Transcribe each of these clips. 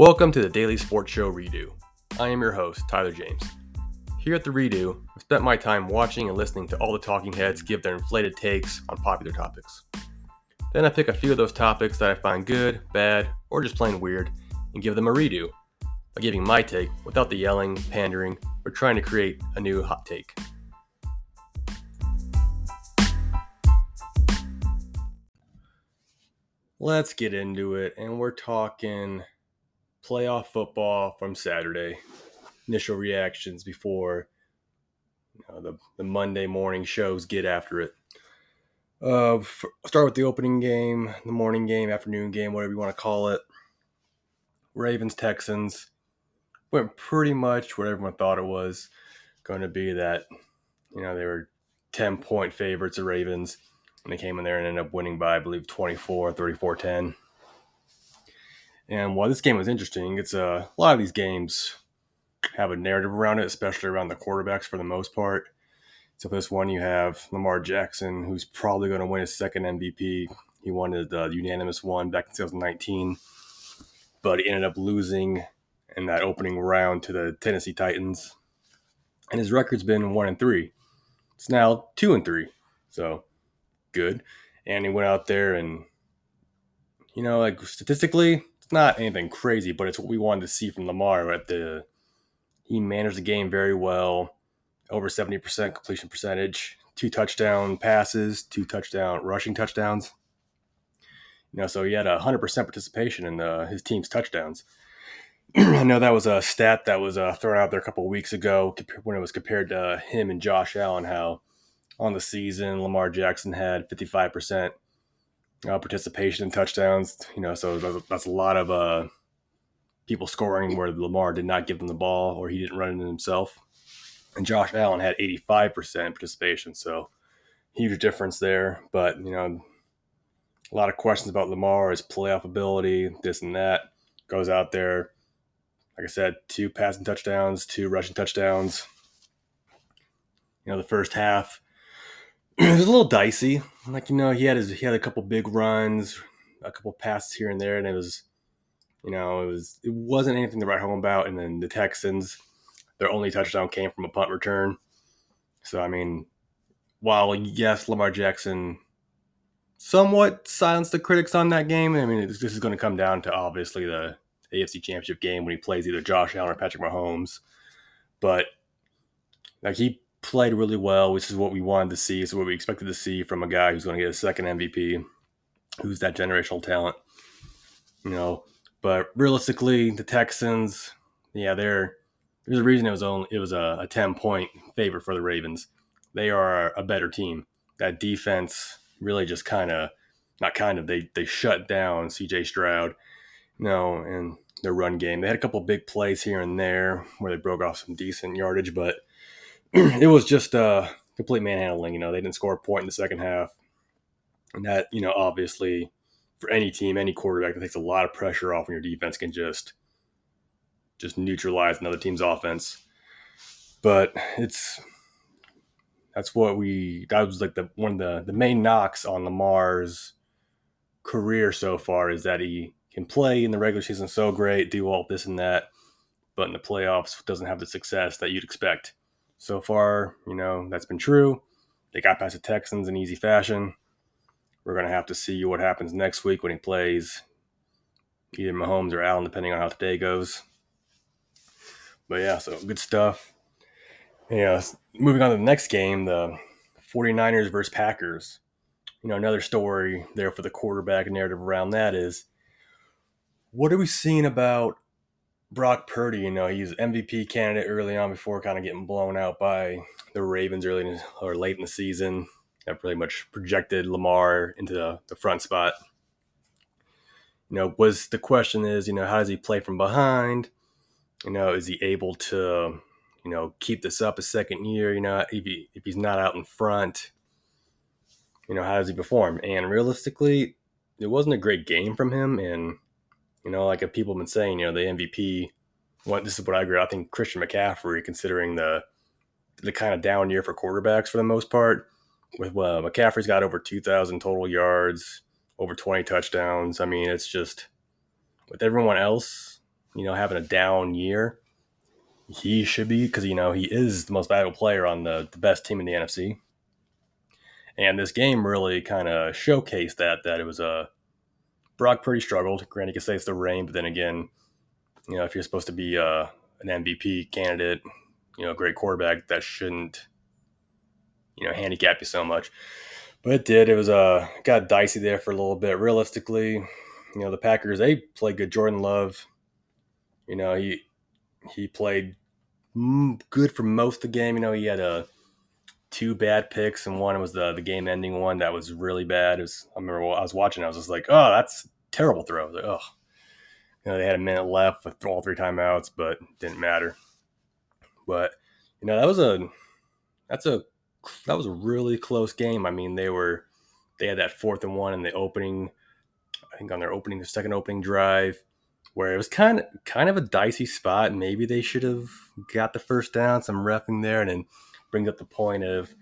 Welcome to the Daily Sports Show Redo. I am your host, Tyler James. Here at the Redo, I've spent my time watching and listening to all the talking heads give their inflated takes on popular topics. Then I pick a few of those topics that I find good, bad, or just plain weird, and give them a redo by giving my take without the yelling, pandering, or trying to create a new hot take. Let's get into it, and we're talking playoff football from Saturday. Initial reactions before you know, the, the Monday morning shows get after it. Uh, start with the opening game, the morning game, afternoon game, whatever you want to call it. Ravens Texans went pretty much what everyone thought it was going to be. That you know they were ten point favorites, of Ravens, and they came in there and ended up winning by I believe 24, 34, 10. And while this game was interesting, it's uh, a lot of these games have a narrative around it, especially around the quarterbacks for the most part. So for this one, you have Lamar Jackson, who's probably going to win his second MVP. He won the unanimous one back in 2019, but he ended up losing in that opening round to the Tennessee Titans. And his record's been one and three. It's now two and three. So good. And he went out there and, you know, like statistically, it's not anything crazy, but it's what we wanted to see from Lamar. At the he managed the game very well, over seventy percent completion percentage, two touchdown passes, two touchdown rushing touchdowns. You know, so he had a hundred percent participation in the, his team's touchdowns. I know that was a stat that was uh, thrown out there a couple weeks ago when it was compared to him and Josh Allen. How on the season Lamar Jackson had fifty five percent uh, participation in touchdowns. You know, so that's, that's a lot of uh, people scoring where Lamar did not give them the ball or he didn't run it himself. And Josh Allen had 85% participation. So huge difference there. But, you know, a lot of questions about Lamar, his playoff ability, this and that. Goes out there, like I said, two passing touchdowns, two rushing touchdowns. You know, the first half, it was a little dicey. Like you know, he had his he had a couple big runs, a couple passes here and there, and it was, you know, it was it wasn't anything to write home about. And then the Texans, their only touchdown came from a punt return. So I mean, while yes, Lamar Jackson somewhat silenced the critics on that game. I mean, this is going to come down to obviously the AFC Championship game when he plays either Josh Allen or Patrick Mahomes. But like he played really well, which is what we wanted to see. Is what we expected to see from a guy who's going to get a second MVP, who's that generational talent. You know, but realistically, the Texans, yeah, they're there's a reason it was only it was a, a ten point favor for the Ravens. They are a better team. That defense really just kind of not kind of they they shut down C.J. Stroud, you know, and their run game. They had a couple big plays here and there where they broke off some decent yardage, but it was just uh, complete manhandling. You know, they didn't score a point in the second half, and that you know obviously for any team, any quarterback, that takes a lot of pressure off when your defense can just just neutralize another team's offense. But it's that's what we that was like the one of the the main knocks on Lamar's career so far is that he can play in the regular season so great, do all this and that, but in the playoffs doesn't have the success that you'd expect so far, you know, that's been true. They got past the Texans in easy fashion. We're going to have to see what happens next week when he plays either Mahomes or Allen, depending on how the day goes. But yeah, so good stuff. Yeah, moving on to the next game, the 49ers versus Packers. You know, another story there for the quarterback narrative around that is what are we seeing about Brock Purdy, you know, he's MVP candidate early on before kind of getting blown out by the Ravens early in, or late in the season. That pretty much projected Lamar into the, the front spot. You know, was the question is, you know, how does he play from behind? You know, is he able to, you know, keep this up a second year? You know, if he if he's not out in front, you know, how does he perform? And realistically, it wasn't a great game from him, and you know, like people have been saying, you know, the MVP. What this is what I agree. I think Christian McCaffrey, considering the the kind of down year for quarterbacks for the most part, with uh, McCaffrey's got over two thousand total yards, over twenty touchdowns. I mean, it's just with everyone else, you know, having a down year, he should be because you know he is the most valuable player on the, the best team in the NFC. And this game really kind of showcased that that it was a Brock Purdy struggled. Granted, you could say it's the rain, but then again, you know, if you're supposed to be uh, an MVP candidate, you know, a great quarterback, that shouldn't, you know, handicap you so much. But it did. It was uh got dicey there for a little bit. Realistically, you know, the Packers they played good. Jordan Love, you know, he he played good for most of the game. You know, he had a two bad picks, and one was the the game ending one that was really bad. It was I remember I was watching, I was just like, oh, that's terrible throw. Like, oh, you know, they had a minute left with all three timeouts, but didn't matter. But you know, that was a that's a that was a really close game. I mean, they were they had that fourth and one in the opening, I think on their opening, the second opening drive, where it was kind of kind of a dicey spot. Maybe they should have got the first down, some refing there, and then brings up the point of,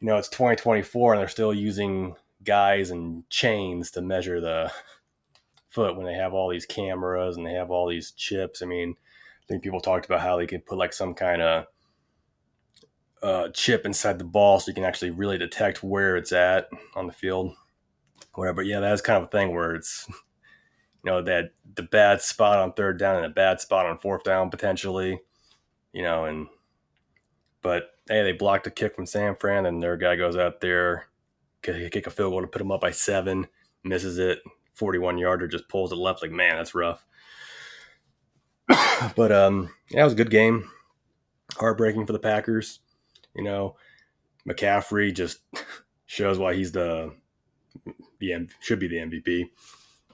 you know, it's 2024 and they're still using guys and chains to measure the foot when they have all these cameras and they have all these chips. I mean, I think people talked about how they could put like some kind of uh, chip inside the ball so you can actually really detect where it's at on the field. Whatever. Yeah, that's kind of a thing where it's, you know, that the bad spot on third down and a bad spot on fourth down potentially, you know, and, but hey, they blocked a kick from San Fran and their guy goes out there, kick a field goal to put them up by seven, misses it, 41 yarder, just pulls it left. Like, man, that's rough. but um, yeah, it was a good game. Heartbreaking for the Packers. You know, McCaffrey just shows why he's the the should be the MVP.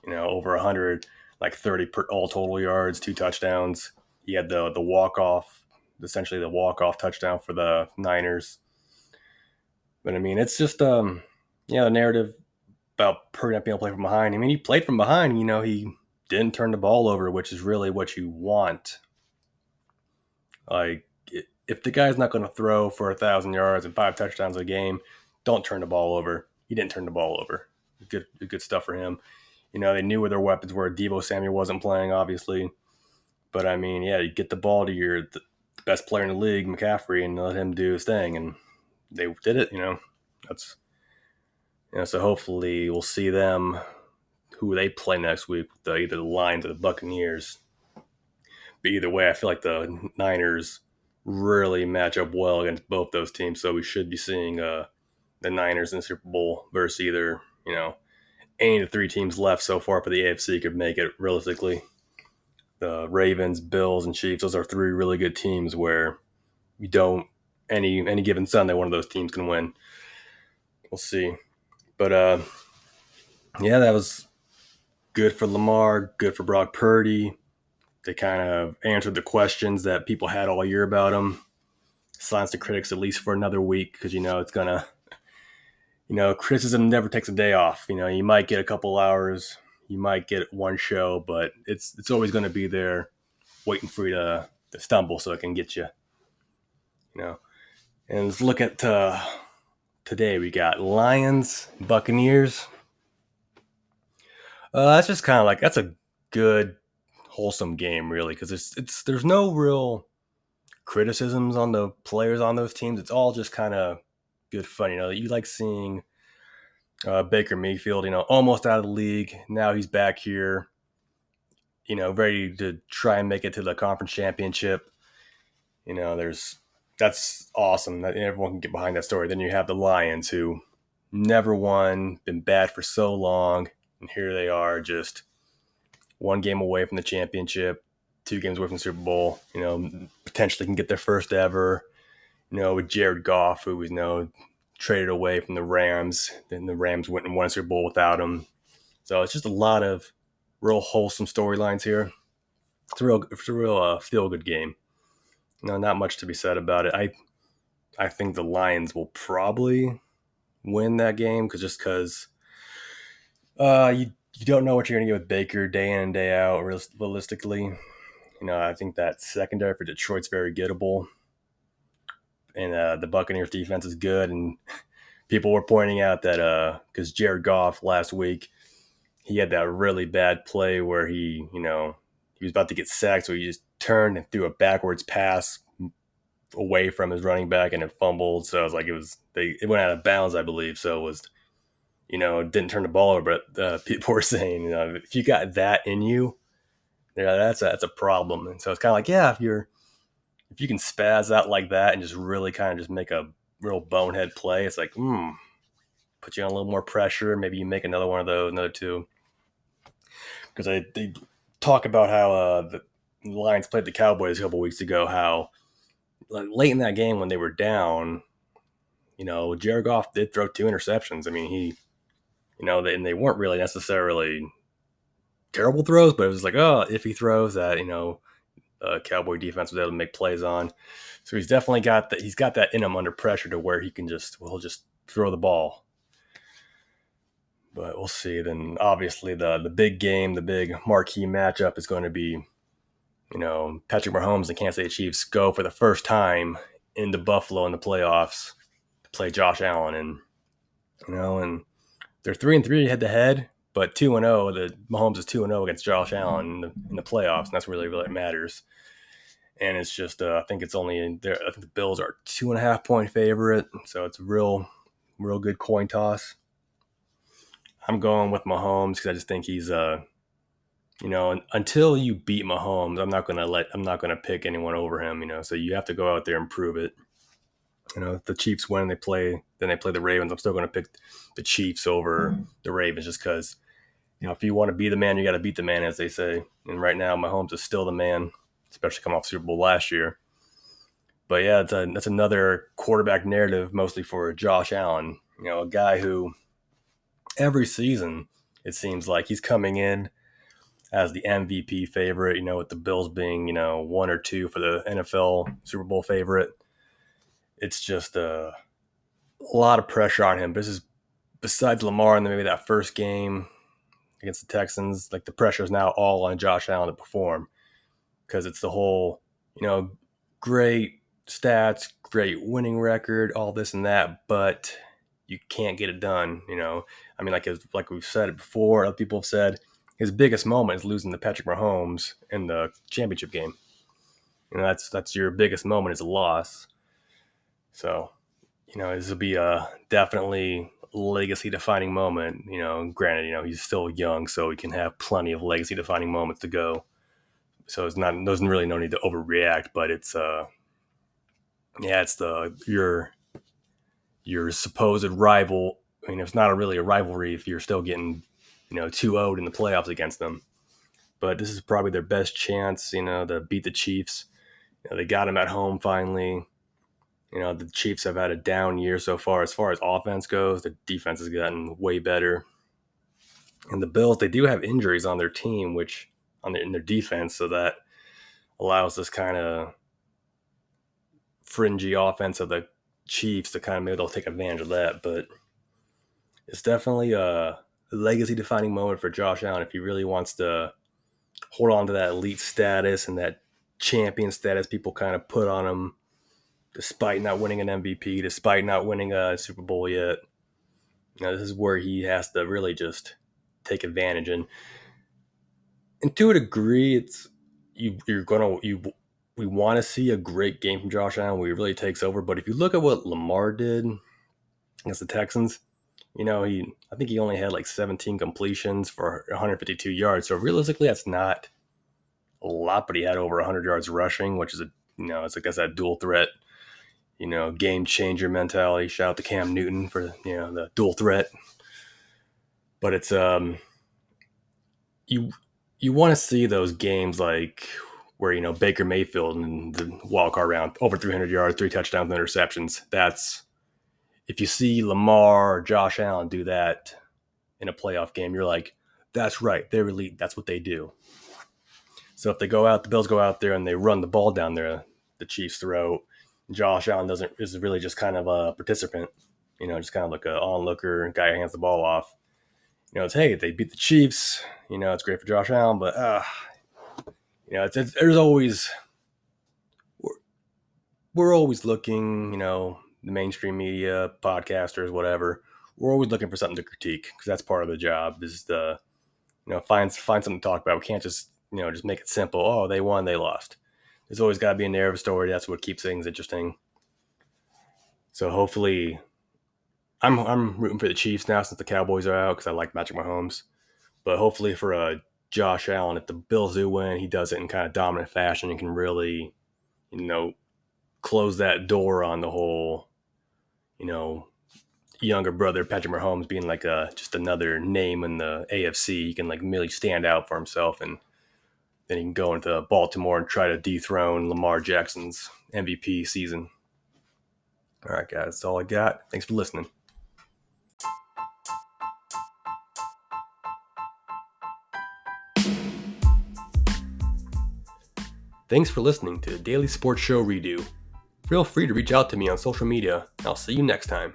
You know, over 100, like 30 per, all total yards, two touchdowns. He had the the walk off, essentially the walk off touchdown for the Niners. But I mean, it's just um, yeah, the narrative about Purdy not being able to play from behind. I mean, he played from behind. You know, he didn't turn the ball over, which is really what you want. Like if the guy's not going to throw for a thousand yards and five touchdowns a game, don't turn the ball over. He didn't turn the ball over. Good, good stuff for him. You know, they knew where their weapons were. Deebo Samuel wasn't playing, obviously, but I mean, yeah, you get the ball to your best player in the league, McCaffrey, and let him do his thing, and they did it. You know, that's you know, so hopefully we'll see them who they play next week, the, either the Lions or the Buccaneers. But either way, I feel like the Niners really match up well against both those teams. So we should be seeing uh, the Niners in the Super Bowl versus either, you know, any of the three teams left so far for the AFC could make it realistically. The Ravens, Bills, and Chiefs, those are three really good teams where you don't any any given Sunday one of those teams can win. We'll see. But uh yeah, that was good for Lamar, good for Brock Purdy. They kind of answered the questions that people had all year about him. Silence the critics at least for another week because you know it's gonna, you know, criticism never takes a day off. You know, you might get a couple hours, you might get one show, but it's it's always going to be there, waiting for you to, to stumble so it can get you. You know, and let's look at uh, today. We got Lions, Buccaneers. Uh, that's just kind of like that's a good wholesome game, really, because it's it's there's no real criticisms on the players on those teams. It's all just kind of good fun. You know, you like seeing uh, Baker Mayfield, you know, almost out of the league. Now he's back here, you know, ready to try and make it to the conference championship. You know, there's that's awesome. That everyone can get behind that story. Then you have the Lions who never won, been bad for so long, and here they are just one game away from the championship, two games away from the Super Bowl. You know, potentially can get their first ever. You know, with Jared Goff, who you know traded away from the Rams, then the Rams went and won a Super Bowl without him. So it's just a lot of real wholesome storylines here. It's a real, it's a real uh, feel good game. No, not much to be said about it. I, I think the Lions will probably win that game because just because, uh, you you don't know what you're going to get with Baker day in and day out. Realistically, you know, I think that secondary for Detroit's very gettable, and uh, the Buccaneers defense is good. And people were pointing out that because uh, Jared Goff last week, he had that really bad play where he, you know, he was about to get sacked, so he just turned and threw a backwards pass away from his running back and it fumbled. So it was like it was they it went out of bounds, I believe. So it was, you know, didn't turn the ball over. But uh, people were saying, you know, if you got that in you, yeah, that's a, that's a problem. And so it's kind of like, yeah, if you're if you can spaz out like that and just really kind of just make a real bonehead play, it's like, hmm, put you on a little more pressure. Maybe you make another one of those, another two. Because I they talk about how uh, the Lions played the Cowboys a couple weeks ago. How like, late in that game when they were down, you know, Jared Goff did throw two interceptions. I mean, he, you know, and they weren't really necessarily terrible throws, but it was like, oh, if he throws that, you know, uh, Cowboy defense was able to make plays on. So he's definitely got that. He's got that in him under pressure to where he can just, well, he'll just throw the ball. But we'll see. Then obviously the the big game, the big marquee matchup is going to be, you know, Patrick Mahomes and Kansas City Chiefs go for the first time into Buffalo in the playoffs to play Josh Allen, and you know, and they're three and three head to head, but two and zero. Oh, the Mahomes is two and zero oh against Josh Allen in the, in the playoffs, and that's really really matters. And it's just, uh, I think it's only in there. I think the Bills are two and a half point favorite, so it's a real, real good coin toss. I'm going with Mahomes because I just think he's uh you know until you beat Mahomes, I'm not gonna let I'm not gonna pick anyone over him. You know, so you have to go out there and prove it. You know, if the Chiefs win, they play then they play the Ravens. I'm still gonna pick the Chiefs over mm-hmm. the Ravens just because you know if you want to be the man, you got to beat the man, as they say. And right now, Mahomes is still the man, especially coming off Super Bowl last year. But yeah, it's a, that's another quarterback narrative, mostly for Josh Allen. You know, a guy who every season it seems like he's coming in as the MVP favorite, you know, with the Bills being, you know, one or two for the NFL Super Bowl favorite. It's just a, a lot of pressure on him. This is besides Lamar and then maybe that first game against the Texans, like the pressure is now all on Josh Allen to perform because it's the whole, you know, great stats, great winning record, all this and that, but you can't get it done. You know, I mean, like like we've said it before, other people have said his biggest moment is losing to Patrick Mahomes in the championship game. You know, that's that's your biggest moment is a loss. So, you know, this will be a definitely legacy defining moment. You know, granted, you know he's still young, so he can have plenty of legacy defining moments to go. So it's not there's really no need to overreact, but it's uh, yeah, it's the your your supposed rival. I mean, it's not a really a rivalry if you're still getting, you know, 2 0 in the playoffs against them. But this is probably their best chance, you know, to beat the Chiefs. You know, they got them at home finally. You know, the Chiefs have had a down year so far as far as offense goes. The defense has gotten way better. And the Bills, they do have injuries on their team, which on their, in their defense, so that allows this kind of fringy offense of the Chiefs to kind of maybe they'll take advantage of that. But it's definitely a legacy defining moment for Josh Allen if he really wants to hold on to that elite status and that champion status people kind of put on him despite not winning an MVP, despite not winning a Super Bowl yet. You know, this is where he has to really just take advantage and and to a degree it's you you're gonna you we want to see a great game from Josh Allen where he really takes over. But if you look at what Lamar did against the Texans, you know, he I think he only had like 17 completions for 152 yards. So realistically, that's not a lot, but he had over 100 yards rushing, which is a you know, it's I guess that dual threat, you know, game changer mentality. Shout out to Cam Newton for you know the dual threat. But it's um you you want to see those games like where you know Baker Mayfield in the wild card round over 300 yards, three touchdowns, and interceptions. That's if you see Lamar or Josh Allen do that in a playoff game, you're like, that's right, they're elite. That's what they do. So if they go out, the Bills go out there and they run the ball down there, the Chiefs throw. Josh Allen doesn't is really just kind of a participant, you know, just kind of like a onlooker guy hands the ball off. You know, it's hey, they beat the Chiefs. You know, it's great for Josh Allen, but uh, you know, it's, it's there's always we're, we're always looking, you know, the mainstream media, podcasters, whatever. We're always looking for something to critique because that's part of the job. Is the you know find find something to talk about. We can't just you know, just make it simple. Oh, they won, they lost. There's always got to be a narrative story. That's what keeps things interesting. So hopefully, I'm I'm rooting for the Chiefs now since the Cowboys are out because I like Patrick Mahomes. But hopefully for uh, Josh Allen, if the Bills do win, he does it in kind of dominant fashion and can really, you know, close that door on the whole, you know, younger brother Patrick Mahomes being like a just another name in the AFC. He can like really stand out for himself, and then he can go into Baltimore and try to dethrone Lamar Jackson's MVP season. All right, guys, that's all I got. Thanks for listening. Thanks for listening to the Daily Sports Show Redo. Feel free to reach out to me on social media. I'll see you next time.